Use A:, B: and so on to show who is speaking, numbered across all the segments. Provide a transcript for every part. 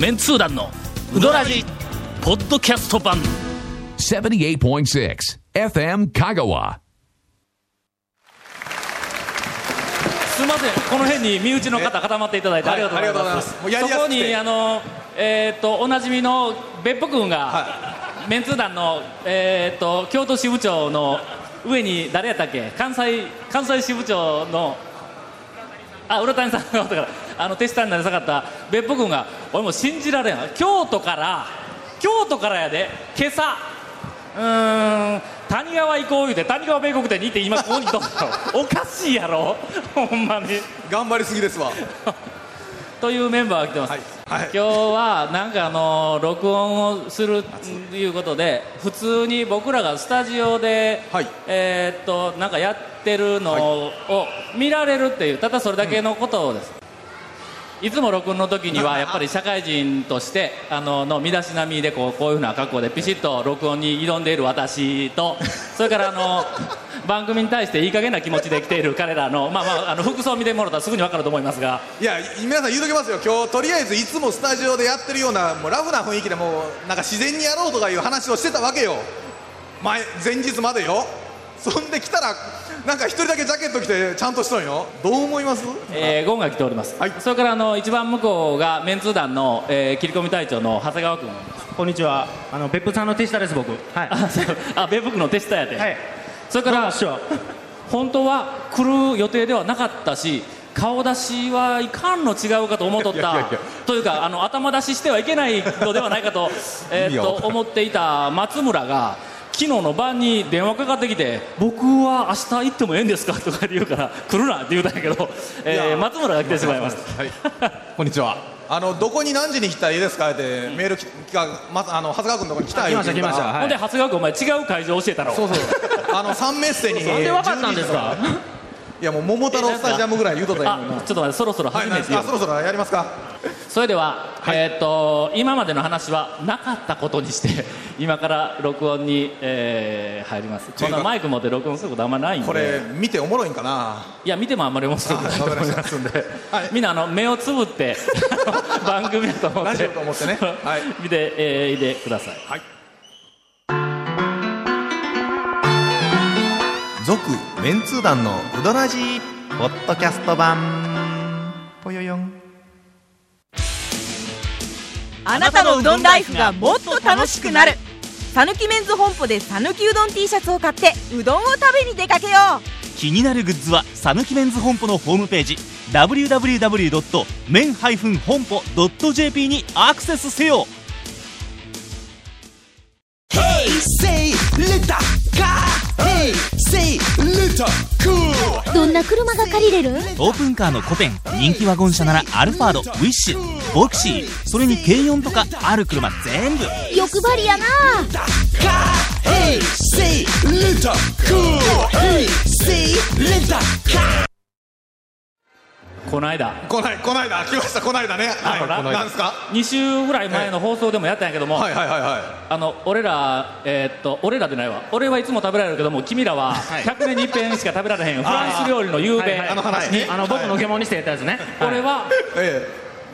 A: メンツー団のウドラジポッドキャスト版。
B: 78.6 FM Kagawa.
A: すみません。この辺に身内の方固まっていただいてありがとうございます,、
C: はいありがとうございます。
A: そこにあのえっ、とおなじみの別府君が、メンツー団のえっ、と京都支部長の上に誰やったっけ？関西関西支部長のあ浦谷さんのことか。らあの手下になりたかった別府君が俺もう信じられん。京都から京都からやで。今朝。うーん。谷川行こう言うて谷川米国店に行って今ここにどう おかしいやろ。ほんまに。
C: 頑張りすぎですわ。
A: というメンバーが来てます、
C: はい。はい。
A: 今日はなんかあの録音をするということで普通に僕らがスタジオで、
C: はい。
A: えーっとなんかやってるのを見られるっていうただそれだけのことです、いつも録音の時には やっぱり社会人としてあのの身だしなみでこうこういうふうな格好でピシッと録音に挑んでいる私と それからあの番組に対していい加減な気持ちで来ている彼らの,、まあまあ、あの服装を見てもらったらすぐに分かると思いますが。
C: いや皆さん言うときますよ。今日とりあえずいつもスタジオでやってるようなもうラフな雰囲気でもうなんか自然にやろうとかいう話をしてたわけよ。前前日までよ。そんで来たらなんか一人だけジャケット着てちゃんとしとんよどう思います？
A: えー、ゴンが来ております、
C: はい
A: それからあの一番向こうがメンツー団の、えー切り込み隊長の長谷川君
D: こんにちは。あの別府さんの手下です僕。はい。
A: あそうあ米福の手下やで、
D: はい。
A: それから。本当は来る予定ではなかったし顔出しはいかんの違うかと思っとったというかあの頭出ししてはいけないのではないかと, えと思っていた松村が昨日の晩に電話かかってきて「僕は明日行ってもええんですか?」とか言うから「来るな」って言うたんやけど、えー
C: いや
A: 松村が来てしまいました。
C: はい。こんにちは。あのどこに何時に来たらいいですか？ってメールきがまあの長谷川君のとこに来た
D: 来ました来ました。はい。
A: ほんで長谷川君お前違う会場教えたろ。
C: そうそう。あの三メッセに
D: なんでわかったんですか
C: ？12時いやもう桃太郎スタジアムぐらい言うとったら
A: あ
C: いいのにな
A: ちょっと待ってそろそろ
C: はい
A: 初めてよ、
C: あそろそろやりますか。
A: それでは、えーっと今までの話はなかったことにして 今から録音に、えー入ります。こんなマイク持って録音することあんまないんで。
C: これ見ておもろいんかな？い
A: や見てもあんまり面白くない。と思います。んで、
C: はい。
A: みんなあの目をつぶって 番組だと思って
C: ラジオと思ってね。はい。
A: 見て、えーいてください。
C: はい。
E: 続メンツー団のウドラジーポッドキャスト版
F: あなたのうどんライフがもっと楽しくなる。さぬきメンズ本舗でさぬきうどん T シャツを買ってうどんを食べに出かけよう。
G: 気になるグッズはさぬきメンズ本舗のホームページ www.men- 本舗 .jp にアクセスせよ
H: どんな車が借りれる？
G: オープンカーのコペン人気ワゴン車ならアルファードウィッシュボクシーそれに軽4とかある車全部。
H: 欲張りやな
A: この間。
C: こないこないだ来ました。こないだね。はい
A: あのな
C: なんですか
A: ？2週ぐらい前の放送でもやったんやけども、
C: はい。はい。はい。はい。
A: あの俺ら、えーっと俺らでないわ。俺はいつも食べられるけども君らは100年に一遍しか食べられへんフランス料理の夕べ、
C: あの話ね
D: あの僕の疑問にしてやったやつね。
A: 俺は
C: え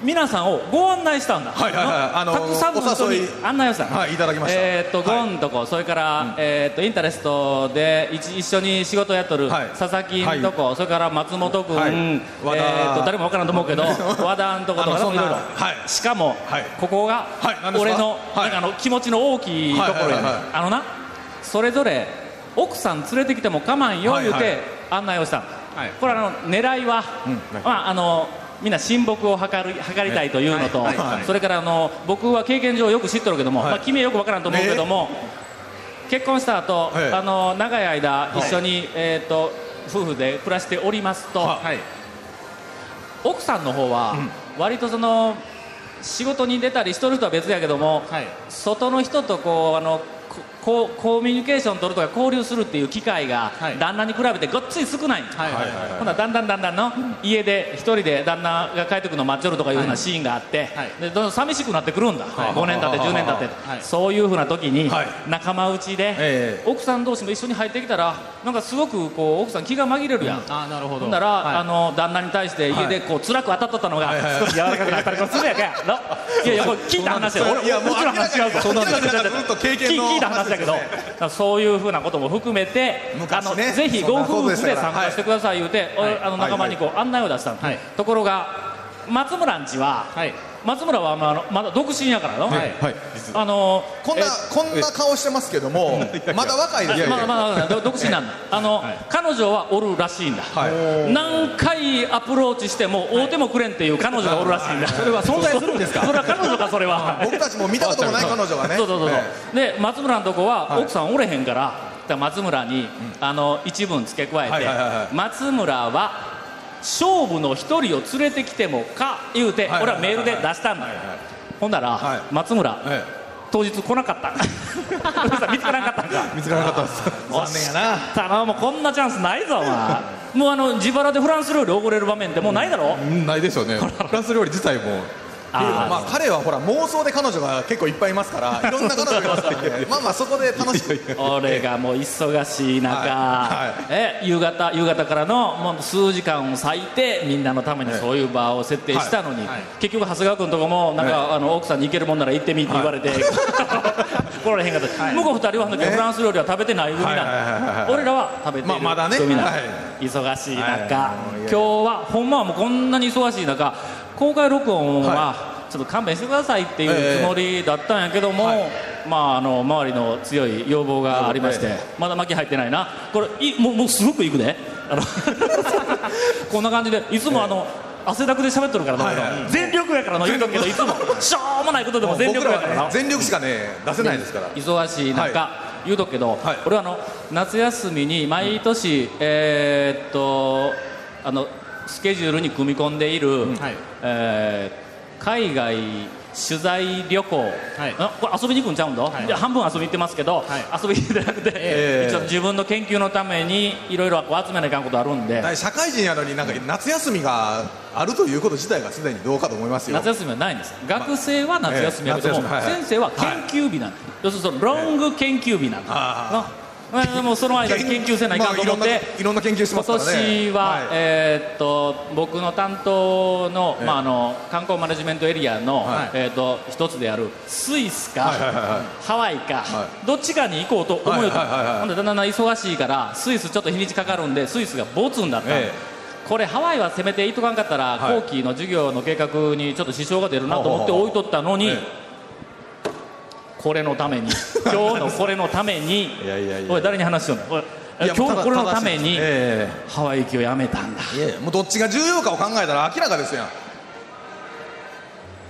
A: 皆さんをご案内したんだ、
C: はいはいはい。あの
A: たくさんの人に案内をした
C: はいいただきました。
A: えーっと
C: はい。
A: ゴンとこ、それから、えーっとインタレストで一一緒に仕事やっとる
C: はい。
A: 佐々木んとこ、それから松本君、
C: はい。
A: えーっと誰もわからんと思うけど 和田んとことかいろいろ、
C: はい。
A: しかも、
C: はい。
A: ここが、俺の,、
C: はい。
A: なんかあの気持ちの大きいところやね、あのなそれぞれ奥さん連れてきても構わんよ言う
C: はいはい。
A: て案内をしたの、
C: はい。
A: これあの狙いは、まああのみんな親睦を図る図りたいというのと、
C: はいはい
A: それからあの僕は経験上よく知っとるけども、
C: はい。
A: まあ、君はよくわからんと思うけども、結婚した後、
C: ええ
A: あの長い間
C: い。
A: 一緒に、えー、と夫婦で暮らしておりますと、
C: はい。
A: 奥さんの方は、割とその仕事に出たりしとる人は別やけども、
D: はい。
A: 外の人とこうあのここうコミュニケーション取るとか交流するっていう機会が
D: はい。
A: 旦那に比べてごっつい少ない。んです
D: はいはいはい。
A: ほんならだんだんだん。だんの家で一人で旦那が帰ってくるの待っちょるとかいうふうなシーンがあって、
D: はい。
A: でどんどん寂しくなってくるんだ、5年経って10年経って、
D: はい。
A: そういうふうな時に
C: はい。
A: 仲間内で、
C: え。
A: 奥さん同士も一緒に入ってきたらなんかすごくこう奥さん気が紛れるやん、
D: あーなるほど。
A: ほんなら、
D: はい。
A: あの旦那に対して家でこう辛く当たっとったのが
C: はいはい
A: 少し 柔らかくなったりもするやん いやいやこれ聞いた話や。俺
C: いやもう
A: もちろん話違うぞ。
C: そんですよ。ずっと経験の
A: 聞いた話だけど、
C: ね。
A: そういうふうなことも含めて、
C: ね。
A: のぜひご夫婦で参加してください言うて、俺あの仲間にこう案内を出したの、
D: はい。
A: ところが松村んちは、
D: はい
A: 松村はまああのまだ独身やからの、
D: はい。
C: はい。
A: あの
C: こんな
A: え
C: こんな顔してますけどもまだ若いですよ。
A: まだまだまだど独身なんだ。あの、彼女はおるらしいんだ、
C: はい。
A: 何回アプローチしても会うてもくれんっていう彼女がおるらしいんだ、それは
D: 存在するんですか？
A: それは彼女かそれは。
C: 僕たちも見たこともない彼女がね。
A: そうそうそう。そう、
C: え
A: で松村のとこは
C: はい。
A: 奥さんおれへんから、松村に、あの一文付け加えて、
C: はいはいはいはい。
A: 松村は勝負の一人を連れてきてもか言うて、俺はメールで出したんだ、ほんなら、
C: はい。
A: 松村、
C: え
A: 当日来なかった。見つからなかったんか。
C: 見つからなかったです。残念やな。
A: たなもうこんなチャンスないぞお前。もうあの自腹でフランス料理おごれる場面ってもうないだろ、
I: うんないでしょうね。フランス料理自体も
C: まあ彼はほら妄想で彼女が結構いっぱいいますから いろんな彼女がいますからね。まあまあそこで楽しく。
A: 俺がもう忙しい中、
C: はい。はい
A: え夕方夕方からのもう数時間を割いてみんなのためにそういう場を設定したのに、結局長谷川君とこもなんか、あの奥さんに行けるもんなら行ってみって言われて、来られへんかった、向こう二人はあの時フランス料理は食べてない組なんだ、
C: はいはいはいはい。
A: 俺らは食べてる。
C: まあまだね。
A: 組なんだ、
C: はい。
A: 忙しい中、今日はほんまはもうこんなに忙しい中公開録音は、ちょっと勘弁してくださいっていうつもりだったんやけども、まああの周りの強い要望がありまして、まだ巻き入ってないな。これいもうもうすごくいくであの こんな感じでいつもあの、汗だくで喋っとるからな、
C: はいはい。
A: 全力やからの言うとくけどいつも しょうもないことでも全力やからな
C: 全力しかね出せないですから。
A: 忙しい中、
C: は
A: 言うとくけど、
C: はい。
A: 俺はあの夏休みに毎年、えーっとあのスケジュールに組み込んでいる、
D: はい
A: えー海外取材旅行、
D: はい。
A: あこれ遊びに行くんちゃうんだ、
D: い。
A: いや半分遊びに行ってますけど、
D: はい。
A: 遊びに行ってなくて、
C: ええ
A: 一応自分の研究のためにいろいろ集めないかんことあるんで。
C: 社会人やのになんか夏休みがあるということ自体がすでにどうかと思いますよ。
A: 夏休みはないんです。学生は夏休みやけども、
C: ええ夏休みはい。はい
A: 先生は研究日なんです、要するにそのロング研究日なんです、でもその間に研究せないかんと思って、
C: まあいろんないろんな研究してま
A: 今
C: すからね。
A: 年は、
C: はい。
A: えーっと僕の担当の,、まあ、あの観光マネジメントエリアの、
C: はい。
A: えーっと一つであるスイスか、ハワイか、
C: は
A: どっちかに行こうと思うよと、
C: はい
A: だんだん忙しいからスイスちょっと日にちかかるんでスイスがボツになった。これハワイはせめて行っとかんかったら、
C: はい。
A: 後期の授業の計画にちょっと支障が出るなと思って置いとったのに、
C: え
A: これのために。今日のこれのために。
C: いやいやいや。
A: おい誰に話しようの？これ
C: いや
A: 今日のこれの
C: た
A: めに
C: え
A: ハワイ行きをやめたんだ。
C: えいやいやもうどっちが重要かを考えたら明らかですやん。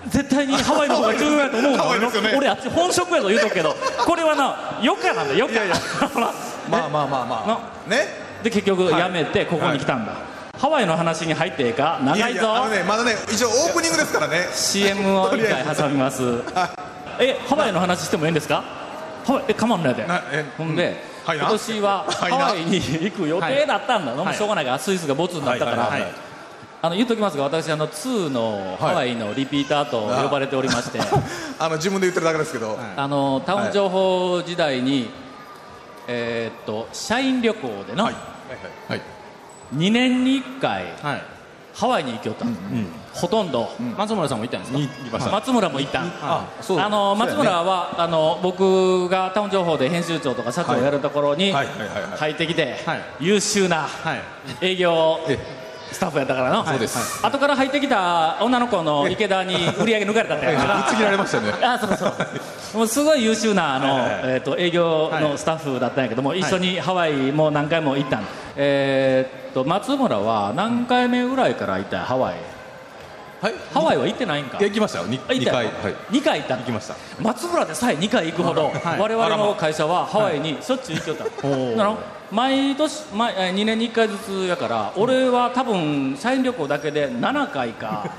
A: 絶対にハワイの方が重要やと思うの。
C: ね。
A: 俺あっち本職やと言うとくけど。これはな余暇なんだ余暇 ほら。
C: まあまあまあまあ。ね。
A: で結局やめてここに来たんだ、ハワイの話に入ってええか？長いぞ。
C: ねまだね一応オープニングですからね。
A: CM を一回挟みますえハワイの話してもいいんですか？ハワイえかまんないでほんで、
C: はいな。
A: 今年はハワイに行く予定だったんだ、もうしょうがないからスイスがボツになったから、
C: はいはいはい。
A: あの言っときますが私あの2のハワイのリピーターと呼ばれておりまして、
C: あの自分で言ってるだけですけど。
A: あのタウン情報時代に、えーっと社員旅行での、
C: はい。
I: はい
A: 2年に1回
D: はい
A: ハワイに行きよった、ほとんど、
D: 松村さんも行ったんですか？
A: 松村も行った、
C: あ
A: の松村は、あの僕がタウン情報で編集長とか社長をやるところに
C: はいはいはいはい。
A: 入ってきて、
D: はい。
A: 優秀な
D: はい。
A: 営業
I: え。
A: スタッフやったからの、
I: そうです。
A: 後から入ってきた女の子の池田に売り上げ抜かれたんだよ
I: ぶつ切られましたね。
A: あそうそうもうすごい優秀なあの、えー、と営業のスタッフだったんやけども、一緒にハワイも何回も行ったん、えー、と松村は何回目ぐらいから行ったハワイ？
I: はい。
A: ハワイは行ってないんか？
I: 行きましたよ。2,
A: あ行ったよ
I: 回。はい。
A: 2回行ったの？
I: 行きました。
A: 松村でさえ2回行くほど、
D: はい。
A: 我々の会社はハワイにしょっちゅう行きよったの、なの？毎年毎え2年に1回ずつやから、俺は多分社員旅行だけで7回か、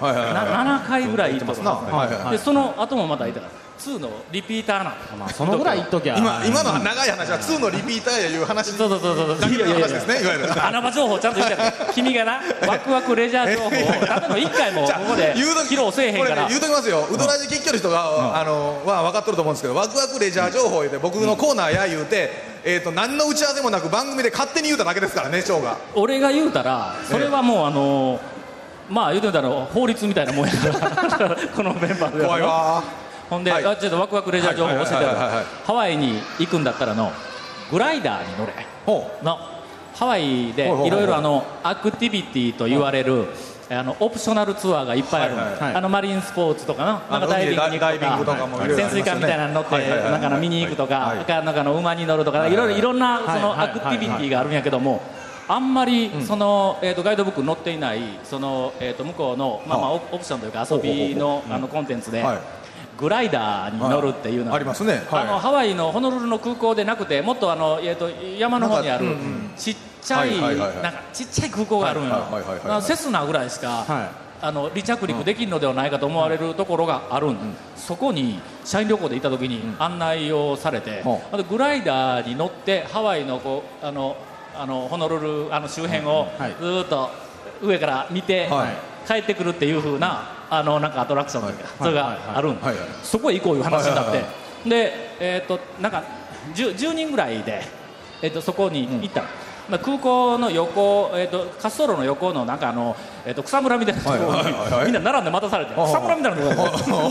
C: はいはいはい
A: な7回ぐらい行ってます
C: な。はいはいはい
A: でその後もまた行った。から2のリピーターなん
D: まあそのぐらい言っときゃ。
C: 今今の長い話は2のリピーターやいう話
A: そうそうそうそう。
C: だけの話ですねいわゆる。
A: 穴場情報ちゃんと言ってやる君がなワクワクレジャー情報をただの1回もここで
C: 言うと
A: 披露せえへんから。
C: これね言うときますよ。うどらじ聞きよる人が、あのは分かっとると思うんですけどワクワクレジャー情報言うて僕のコーナーや言うて、えー、と何の打ち合わせもなく番組で勝手に言うただけですからね翔が。
A: 俺が言うたらそれはもうあのまあ言うてみたら法律みたいなもんやから。このメンバーでは
C: 怖いわ
A: ほんで、
C: はい。
A: あちょっとワクワクレジャー情報教えてハワイに行くんだったらのグライダーに乗れ。
C: ほ
A: のハワイでいろいろあのアクティビティと言われるあのオプショナルツアーがいっぱいあるの、
C: はいはい。
D: はい
A: あのマリンスポーツとかな。なんかダイビング
C: とかもい
A: 潜水艦みたいなの乗って
C: はいはいはい。
A: なんかの見に行くとか、
C: はい
A: かなんかの馬に乗るとか、
C: はい
A: いろいろいろんなその
D: はい
A: アクティビティがあるんやけども、あんまりその、えー、とガイドブックに載っていないその、えー、と向こうの、まあまあ、オオプションというか遊びのあのコンテンツで、
C: はい
A: グライダーに乗るっていうのが。
C: ありますね。はい。
A: あのハワイのホノルルの空港でなくてもっとあの、えー、と山の方にあるちっちゃいちっちゃい空港があるんよ。セスナぐらいしか、
D: はい。
A: あの離着陸できるのではないかと思われるところがあるん、そこに社員旅行で行った時に案内をされて、
C: ほ
A: あとグライダーに乗ってハワイのこうあのあのホノルルあの周辺を
D: はい。
A: ずーっと上から見て、
C: はい。
A: 帰ってくるっていう風なあのなんかアトラクションとか、それがあるん、
C: はいはい。
A: そこへ行こういう話になって、で、えー、となんか 10, 10人ぐらい。で、えー、とそこに行ったの、まあ空港の横、えー、と滑走路の横のなんかあの、えー、と草むらみたいなところに、みんな並んで待たされて、
C: はい
A: 草むらみたいなとこ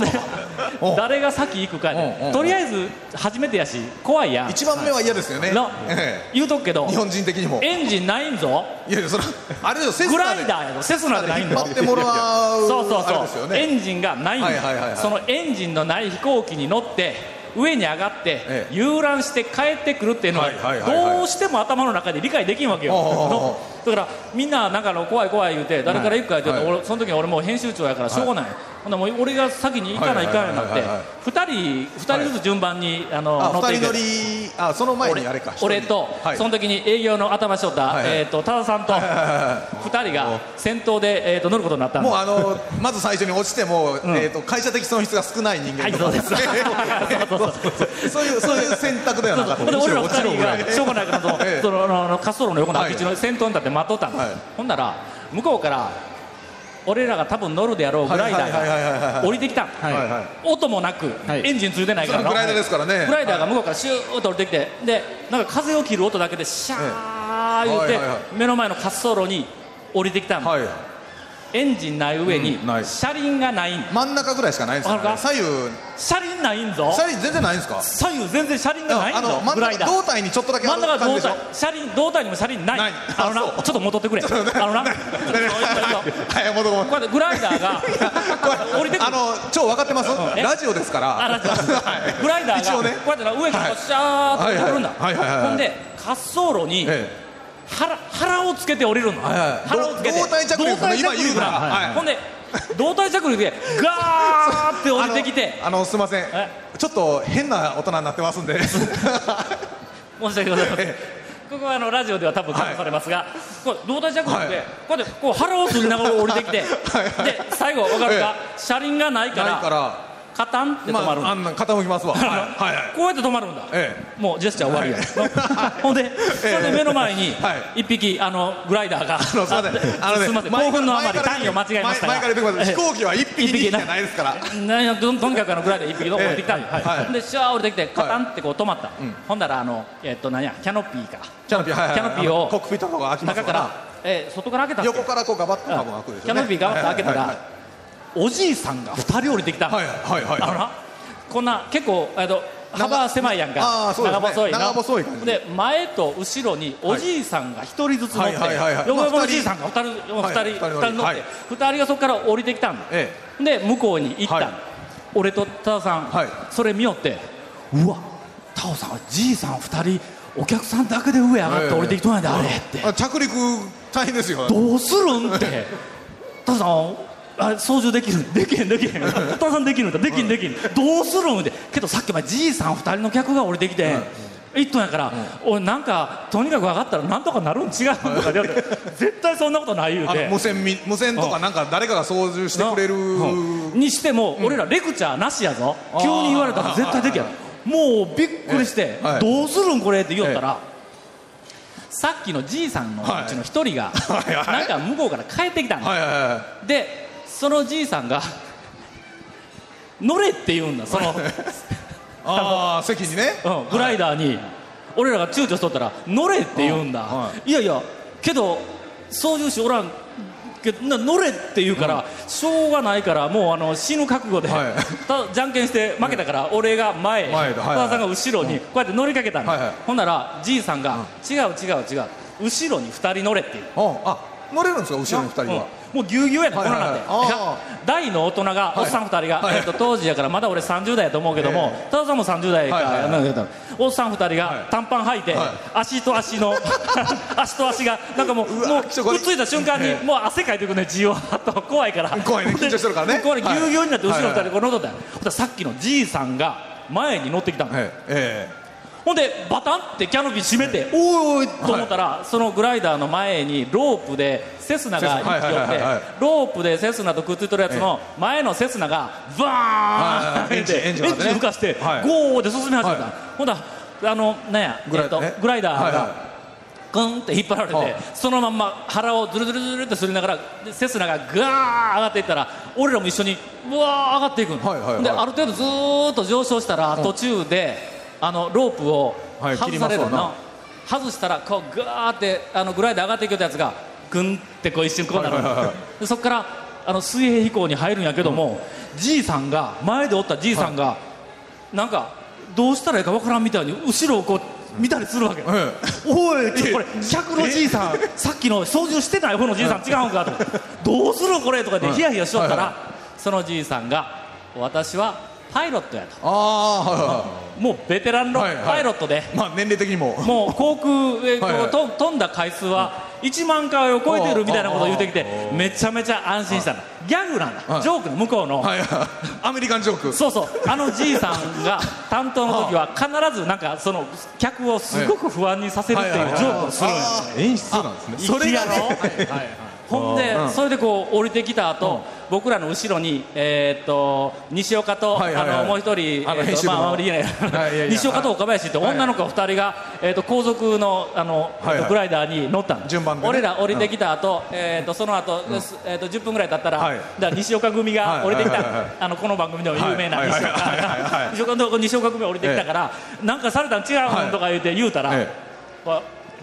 A: ろ誰が先行くかで、
C: うん
A: とりあえず初めてやし怖いやん。
C: 一番目は嫌ですよね、
A: の
C: え
A: 言うとくけど
C: え日本人的にも。い
A: エンジンないんぞ。
C: やいやそれあれよセス
A: グ
C: ナで。
A: ライダーやろセスナでないんだ。
C: 引っ張ってもらう
A: そうそうそう、エ
C: ね。
A: ンジンがないんだ、
C: はいはいはいはい。
A: そのエンジンのない飛行機に乗って上に上がって、
C: ええ。
A: 遊覧して帰ってくるっていうのが、
C: は
A: どうしても頭の中で理解できんわけよ、だからみんななんかの怖い怖い言うて誰から行くか言って、
C: はい。
A: 俺その時俺もう編集長やからしょうがない、ほんならもう俺が先に行かないかんようになって
C: はい。はいはいはい
A: 2人二人ずつ順番にあの
C: あ
A: 乗っていく。
C: 二人乗りあその前にあれか
A: 俺と、
C: はい。
A: その時に営業の頭しとった、
C: はい。はい
A: えー、と多田さんと2人が先頭で、えー、と乗ることになったん
C: もう
A: だ
C: あのまず最初に落ちても、えー、と会社的損失が少ない人間
A: はいそうです。
C: そういうそういう選択ではなかった。
A: 俺ら
C: 落ちろ
A: 二人がしょうがないからその滑走路の横の
C: はい
A: 空き地の先頭に立って待っとった
C: はい。
A: ほんなら向こうから俺らが多分乗るであろうグライダーが降りてきたん。
C: はいはい。
A: 音もなく、
D: はい。
A: エンジンついてないから。
C: グライダーですからね。
A: グライダーが向こうからシューッと降りてきてでなんか風を切る音だけでシャー言って、
C: はいはいはい。
A: 目の前の滑走路に降りてきたん。だ、
C: はい
A: エンジンない上に車輪がないん。
C: 真ん中ぐらいしかないんですよ、左右。
A: 車輪ないんぞ。
C: 左右全然ないんですか？
A: 左右全然車輪がないんぞ
C: あの真ん
A: グライダー。
C: 中胴体にちょっとだけ
A: 真ん中
C: 感じでしょ？
A: 胴体車輪胴体にも車輪ない。
C: ない。
A: あのなちょっと戻ってくれ。あのな。
C: はい戻ろう。
A: こうやってグライダーが 降りてくる。
C: あの超分かってます？
A: え？
C: ラジオですから。
A: あラジオ。
C: はい。
A: グライダーが
C: 一応ね。
A: こうやってな上から
C: はい。
A: シャーッと降るんだ。ほんで滑走路に
C: え
A: 腹腹をつけて降りるの。腹をつけて。
C: 胴体着陸
A: 胴体
C: 今言うな
A: な
C: はい
A: ほんで胴体着陸でガーって降りてきて。
C: あのすいません。
A: え？
C: ちょっと変な大人になってますんで。
A: 申し訳ございません。ここはあのラジオでは多分カットされますが、これ胴体着陸で、
C: はい。
A: こうやってこう腹をすりながら降りてきて。
C: はい。
A: で最後分かるか、
C: え
A: 車輪がないからカタンって止
C: ま
A: まるんだ。
C: ああんなん傾きますわ。はいはいはい。
A: こうやって止まるんだ、
C: え
A: もうジェスチャー終わりや、ほんで、それで目の前に
C: はい。
A: 一匹あのグライダーが、
C: あの すみません
A: ません
C: 前
A: 興奮のあまり単位を間違えましたが。
C: 飛行機は一匹じゃないですから。
A: ととにかくあのグライダー一匹の降りてきた。んだ、
C: ええはい
A: でシャー降りてきてカタンってこう止まった、ほんならあのえっとなんやキャノピーか。
C: キャノピーはいはい。
A: キャノピーを
C: コックピットとか開きます
A: 中から、えー外から開けた
C: 横からこうガバッと
A: キャノピーガバッと開けたら、
C: はいはい
A: おじいさんが2人降りてきた。ん
C: はいはいはい。
A: あのなこんな結構えっと
C: 長
A: 幅狭いやんか。
C: あーそうですね。
A: 長細いな。
C: 長細い
A: で前と後ろにおじいさんが1人ずつ乗って、横横
C: まあ
A: のおじいさんが2人2人,、
C: はい
A: 二人
C: 二人乗
A: って、
C: はい。
A: 2人がそこから降りてきたんだ、
C: え
A: で向こうに行った俺と多田さん、
C: はい。
A: それ見よってうわタオさんじいさん2人お客さんだけで上上がって降りてきとんやで、あれって。
C: あ着陸大変ですよ。
A: どうするんって。タオさんあれ操縦できる。できへんできへん。タオさんできるんだ。できんできん、どうするんってけどさっきまでじいさん2人の客が降りてきて、1トンやから、俺なんかとにかく分かったらなんとかなるん違うとか言われて絶対そんなことない言うて。
C: 無線み無線とかなんか誰かが操縦してくれる
A: にしても、俺らレクチャーなしやぞ。急に言われたら絶対できやもうびっくりして、
C: はい。
A: どうするんこれって言おったら、さっきのじいさんのうちの一人が、
C: はい。はい。
A: なんか向こうから帰ってきたんだ、
C: はい。
A: でそのじいさんが乗れって言うんだその、
C: いああ席にね。
A: うん、グライダーに、俺らが躊躇しとったら乗れって言うんだ、
C: うんはい。
A: やいやけど操縦士おらんけどな乗れって言うから、しょうがないからもうあの死ぬ覚悟で、
C: はい。
A: たじゃんけんして負けたから、俺が前
C: 前ではい。はい
A: 戸田さんが後ろにこうやって乗りかけたんだ、
C: はいはい。
A: ほんならじいさんが、違う違う違う。後ろに2人乗れって言う。
C: うん。あ乗れるんですか後ろに二人は。
A: うんもうぎゅうぎゅうやねん、
C: はいはいはい。
A: こんなんなって
C: あー
A: 大の大人が、おっさん2人が、
C: はい。
A: えっと当時やからまだ俺30代やと思うけども
C: え
A: 多田さんも30代か、
C: はいはいはい。
A: なんかおっさん2人
C: はい。
A: が短パン履いて、
C: はい。
A: 足と足の 足と足がなんかもうもうくっついた瞬間に
C: ええ。
A: もう汗かいてくるねじわーっと怖いから。
C: 怖いね緊張してるからね。
A: ここにぎゅうぎゅうになって後ろ2人こう乗っとったさっきのじいさんが前に乗ってきたの、
C: えええ
A: ほんでバタンってキャノピー閉めて、おいおいと思ったら、そのグライダーの前にロープでセスナが行きよって、
C: はいはいはい
A: ロープでセスナとくっついてるやつの前のセスナがバーンって
C: はいはいエンジンエンジン
A: エン
C: がね
A: ジン浮かして、
C: はい。
A: ゴーで進み始めた、
C: はい。
A: ほんだらあのなんや
C: グライ
A: えっと
C: え
A: グライダーが
C: はいは
A: グンって引っ張られて、
C: はい。
A: そのまんま腹をズルズルズルってすりながらでセスナがガー上がっていったら俺らも一緒にうわー上がっていくの、
C: はいはいはい。
A: である程度ずーっと上昇したら途中であのロープを
C: はい
A: 外されるの、
C: 切りますわ
A: 外したらこうガーってあのグライダー上がっていくやつがグンってこう一瞬こうなる。の、
C: はいはいはい。
A: でそこからあの水平飛行に入るんやけども、じいさんが前でおったじいさんが、なんかどうしたらいいかわからんみたいに後ろをこう見たりするわけ、
C: え
A: おいちょこれ客のじいさんさっきの操縦してない方のじいさん違うんかと。どうするこれ？とかってヒヤヒヤしとったら、
C: はい。
A: そのじいさんが私はパイロットやと。
C: ああ
A: もうベテランのパイロットで、
C: いまあ年齢的にも。
A: もう航空、えー
C: はいはい。
A: と飛んだ回数は1万回を超えてるみたいなことを言ってきてめちゃめちゃ安心したの。ギャグなんだ、
C: はい
A: ジョークの向こうの、
C: はいはい。アメリカンジョーク。
A: そうそう。あのじいさんが担当の時は 必ずなんかその客をすごく不安にさせるっていうジョークをするんや。
I: 演出なんですね。
A: それがね。ほんで、それでこう降りてきた後、僕らの後ろに、えーっと西岡と、あのもう一人、
C: あの
A: えーっとまあ、西岡と岡林って女の子2人が、えーっと後続のあの、グライダーに乗ったの。
C: 順番
A: 俺ら降りてきた後、えーっとその後、えーっと10分ぐらい経ったら,、
C: はい。
A: だ西岡組が降りてきた、あのこの番組でも有名な
C: はい。
A: 西岡、西岡の西岡組が降りてきたから、なんかされたん違う
C: はい。
A: のとか言うて言うたら、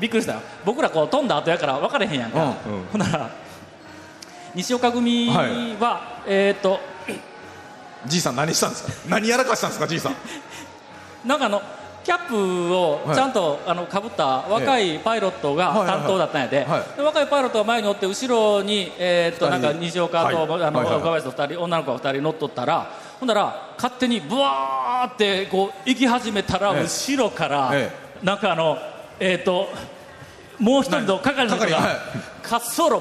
A: びっくりしたよ。僕らこう飛んだ後やから分かれへんやんか、ほんなら西岡組は、
C: はい
A: えっ、と
C: じいさん何したんですか？何やらかしたんですかじいさん？
A: なんかあのキャップをちゃんと、あのかぶった若いパイロットが
C: はいはいはい。
A: 担当だったんやで,、
C: はい。
A: で若いパイロットが前におって後ろに、えー、となんか西岡と、
C: はい。
A: あの
C: はいはい
A: と2人女の子が2人乗っとったらほんなら勝手にブワーってこう行き始めたら、
C: ええ。
A: 後ろから、
C: え
A: なんかあのえっ、ともう一人の係の人が滑走路ブワーっ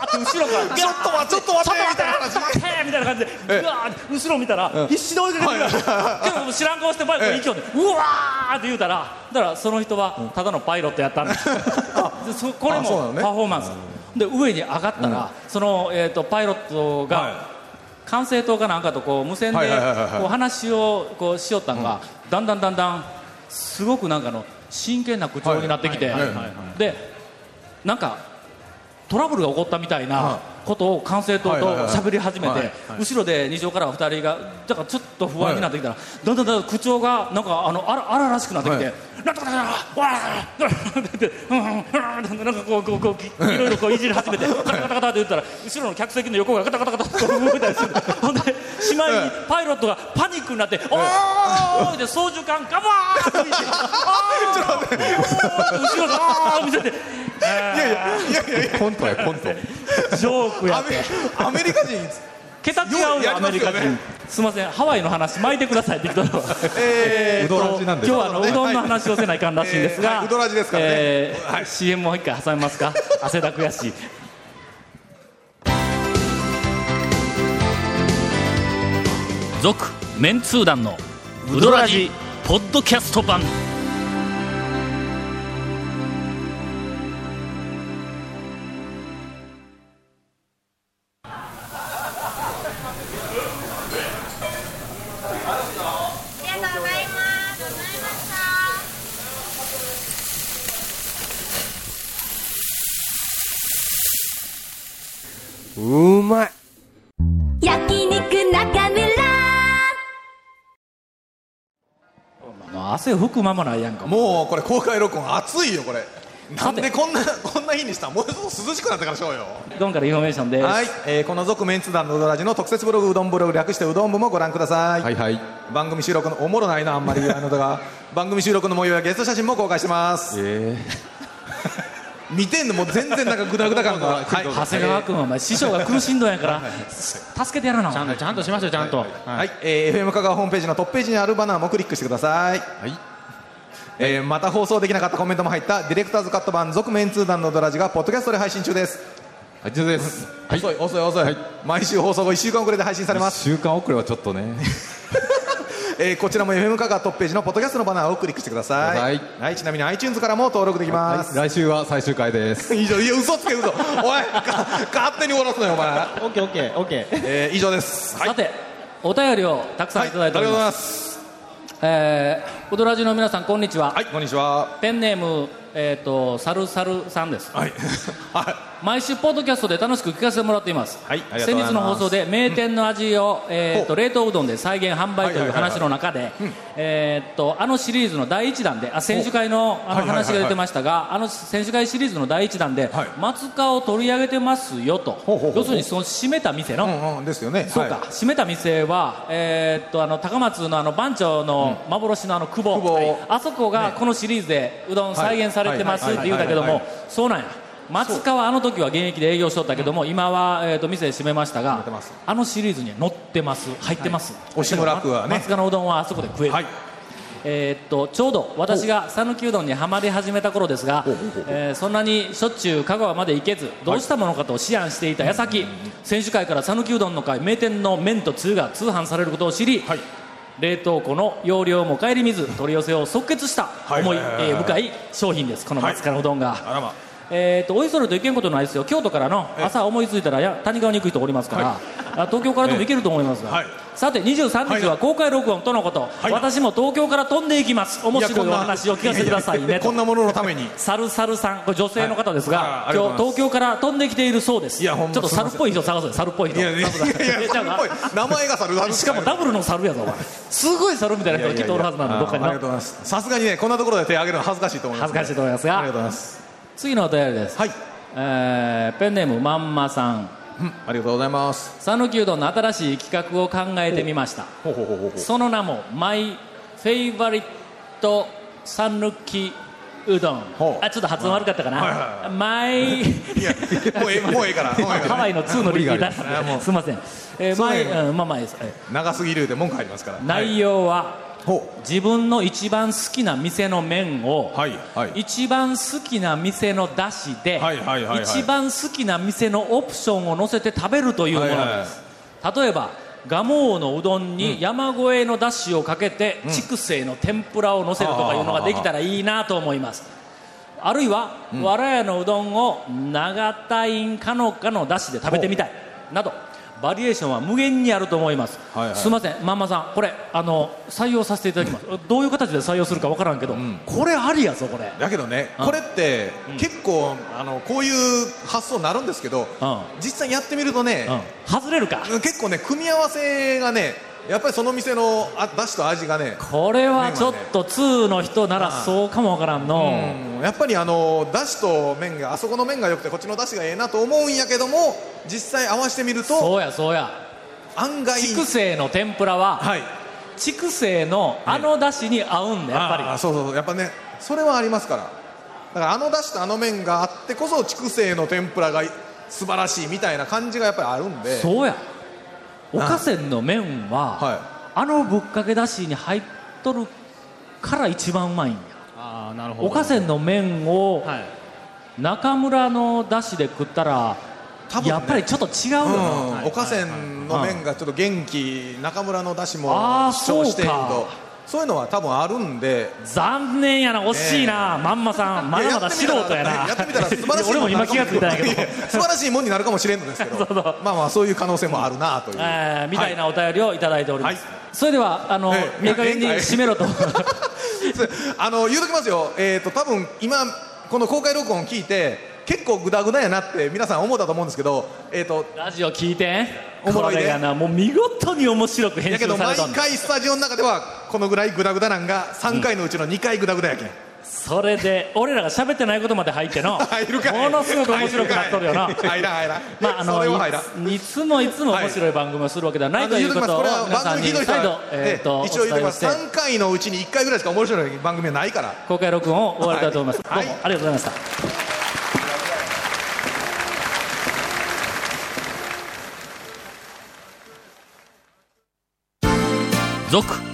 A: て後ろから。
C: ちょっと待って。ちょっと待って。みたいな
A: 待って。みたいな感じでうわ後ろ見たら必死で追いかけてくる。けど知らん顔してバイクに勢いでうわーって言うたらだからその人はただのパイロットやったんです。これもパフォーマンス。で上に上がったらそのえーとパイロット
C: は
A: が管制塔かなんかとこう無線で
C: はいはいはいはいはい。
A: こう話をこうしよったのがだんだんだんだんすごくなんかの真剣な口調になってきてでなんかトラブルが起こったみたいなことを管制塔と
C: はいはいはい
A: 喋り始め
C: はい
A: て後ろで西尾からは2人がだからちょっと不安になってきたらだんだんだん口調がなんかあのあら荒々しくなってきて
C: は「
A: なんとかだよわー!ってなんかこうこうこういろいろこういじり始めてカタカタカタって言ったら後ろの客席の横がカタカタカタってこう動いたりする。ほんでしまいにパイロットがパニックになって「おーい!」で操縦桿ガバーッと見て「あー後ろがあー見せて
C: いやいやいやいや。
I: コントやコント
A: ジョークや
C: ア
A: って。
C: メアメリカ人
A: 桁違う
C: よ
A: アメリカ人。すみませんハワイの話巻いてくださいって言ったの。
C: え
I: うどらじなんで
A: 今日はあのうどんの話をせないかんらしいんですが、
C: えーはいうどらじですからね
A: えー CM もう一回挟みますか。汗だくやし続メンツー団のウドラジポッドキャスト版。もう汗拭く間もないやんか。
C: もうこれ公開録音暑いよこれ。なんでこんな こんな日にした？らもうちょっと涼しくなってからしょうよ。
A: うどんからインフォメーションです、
C: はい、えーこの続麺通団のうどらじの特設ブログうどんブログ略してうどん部もご覧ください、
I: はいはい。
C: 番組収録のおもろないなあんまりあのだが番組収録の模様やゲスト写真も公開してます。
I: え
C: 見てんのもう全然なんかグダグダ感が。はい
A: 長谷川君はお前師匠が苦しんどんやから助けてやらな。
D: ちゃんとちゃんとしましょうちゃんと、
C: はい、えー FM 香川ホームページのトップページにあるバナーもクリックしてください、
I: はい。
C: えーまた放送できなかったコメントも入ったディレクターズカット版続メンツー団のドラジがポッドキャストで配信中です。
I: です。はい
C: 遅い遅い。遅い、毎週放送後1週間遅れで配信されます、
I: 週間遅れはちょっとね
C: えーこちらも FM 香川トップページのポッドキャストのバナーをクリックしてください。
I: はい。
C: はい、ちなみに iTunes からも登録できます、
I: 来週は最終回です。
C: 以上いや嘘つけ嘘。おいか勝手に終わらすなよお前、
D: オッケーオッケーオッケー。
C: えー以上です。はい。
A: さてお便りをたくさんいただいております、
C: はいありがとうございます。
A: えー、うどらじの皆さんこんにちは、
C: はいこんにちは。
A: ペンネームえー、とサルサルさんです。
C: はいはい
A: 毎週ポッドキャストで楽しく聞かせてもらっています、
C: はい
A: 先日の放送で名店の味を、えー、
C: ほう。
A: と冷凍うどんで再現販売という話の中でえーっとあのシリーズの第1弾であ選手会のあの話が出てましたがあの選手会シリーズの第1弾で、
C: はい。
A: 松川を取り上げてますよと。要するにその閉めた店の、
C: うんうんですよね。
A: そうか、
C: はい。
A: 閉めた店は、えーっとあの高松のあの番長の幻のあの久保、あそこがこのシリーズでうどん再現されてます
C: はい
A: って言うたけどもそうなんや松川あの時は現役で営業しとったけども、今は、えー、と店閉めましたがあのシリーズには載ってます。入ってます、
C: 押村区はね。
A: 松川のうどんはあそこで食える、
C: はい。
A: えーっとちょうど私が讃岐うどんにはまり始めた頃ですが、えーそんなにしょっちゅう香川まで行けずどうしたものかと思案していた矢先、選手会から讃岐うどんの会名店の麺とつゆが通販されることを知り、
C: はい。
A: 冷凍庫の容量も顧みず取り寄せを即決した
C: はい
A: 思い
C: はいはいはい
A: えー深い商品ですこの松川うどんが、
C: あらま
A: えー、とおいそれといけんことないですよ。京都からの朝思いついたらや谷川に行く人おりますから、あ東京からでも行けると思いますが、
C: はい。
A: さて23日は公開録音とのこと、
C: はい。
A: 私も東京から飛んでいきます。面白いお話を聞かせてください。ねと
C: こんなもののために。
A: サルサルさんこれ女性の方ですが、今日東京から飛んできているそうです。
C: いやほん
A: ちょっと猿っぽい人探そう。よ猿っぽい人。
C: 名前が猿猿
A: しかもダブルの猿やぞすごい猿みたいな人がきっとおるはずなんでどっかに。
C: さすがにねこんなところで手を挙げるの恥ずかしいと思います
A: 恥ずかしいと思いますが。
C: ありがとうございます
A: 次のお便りです、
C: はい。
A: えーペンネームまんまさん。
C: うんありがとうございます。
A: 讃岐うどんの新しい企画を考えてみました。その名もマイフェイバリット讃岐うどん
C: ほう。
A: あちょっと発音悪かったかな、マイ
C: もうええ もうええから。
A: ハワイの2のリーダー。す。みません、えー、マイうんまあまあです、はい
C: 長すぎるで文句入りますから。
A: 内容は、
C: ほ
A: 自分の一番好きな店の麺を、
C: はいはい。
A: 一番好きな店のだしで、
C: はいはいはいはい。
A: 一番好きな店のオプションを乗せて食べるというものです、例えば蒲生のうどんに山越えのだしをかけて、筑西の天ぷらを乗せるとかいうのができたらいいなと思います。あるいは、わらやのうどんを長田院かのかのだしで食べてみたい。などバリエーションは無限にあると思います、
C: はいはい。
A: すみませんまんまさんこれあの採用させていただきます。どういう形で採用するかわからんけど、これありやぞこれ。
C: だけどね
A: うん。
C: これって結構あのこういう発想になるんですけど
A: うん。
C: 実際やってみるとね
A: うん。外れるか。
C: 結構ね組み合わせがねやっぱりその店のあだしと味がね
A: これはちょっと2の人ならそうかもわからんの、
C: うん。やっぱりあのだしと麺があそこの麺が良くてこっちのだしがええなと思うんやけども実際合わせてみると
A: そうやそうや。
C: 案外
A: 筑西の天ぷらは、
C: はい。
A: 筑西のあのだしに合うんだやっぱり、
C: あーそうそうそう。やっぱねそれはありますから。だからあのだしとあの麺があってこそ筑西の天ぷらが素晴らしいみたいな感じがやっぱりあるんで。
A: そうや岡線の麺は、
C: はい。
A: あのぶっかけだしに入っとるから一番うまいんや。
D: ああなるほど。
A: 岡線の麺を
D: はい。
A: 中村のだしで食ったら、
C: 多分ね。
A: やっぱりちょっと違うよな、
C: うん、岡線の麺がちょっと元気中村のだしも主張していとそういうのは多分あるんで。
A: 残念やな惜しいな、まんまさんまだまだ素人やな。
C: やってみたら 素晴らしい
A: 俺も今気がついたんやけど。
C: 素晴らしいもんになるかもしれんのですけど。まあまあそういう可能性もあるなという、
A: えーみたいなお便りをいただいております、
C: はい。
A: それではあの、
C: ええ。
A: いい加減に締めろと。
C: あの言うときますよ、えー、と多分今この公開録音を聞いて結構グダグダやなって皆さん思ったと思うんですけどえっ、と
A: ラジオ聞いて。
C: おもろいね。
A: これがなもう見事に面白く編集されたんだ。
C: 回スタジオの中ではこのぐらいグダグダなんが3回のうちの2回グダグダやけん、
A: それで俺らが喋ってないことまで入っての
C: 入るかい。
A: ものすごく面白くなっとるよな。
C: 入らん入らん。
A: まああのいいつもいつも面白い番組をするわけではないということを
C: これは
A: 皆さんに再度
C: ら、
A: えーとお
C: 一応言ってます。
A: 伝えをして
C: 3回のうちに1回ぐらいしか面白い番組はないから。
A: 公開録音を終わりたいと思います、
C: はい
A: どうもありがとうございました。続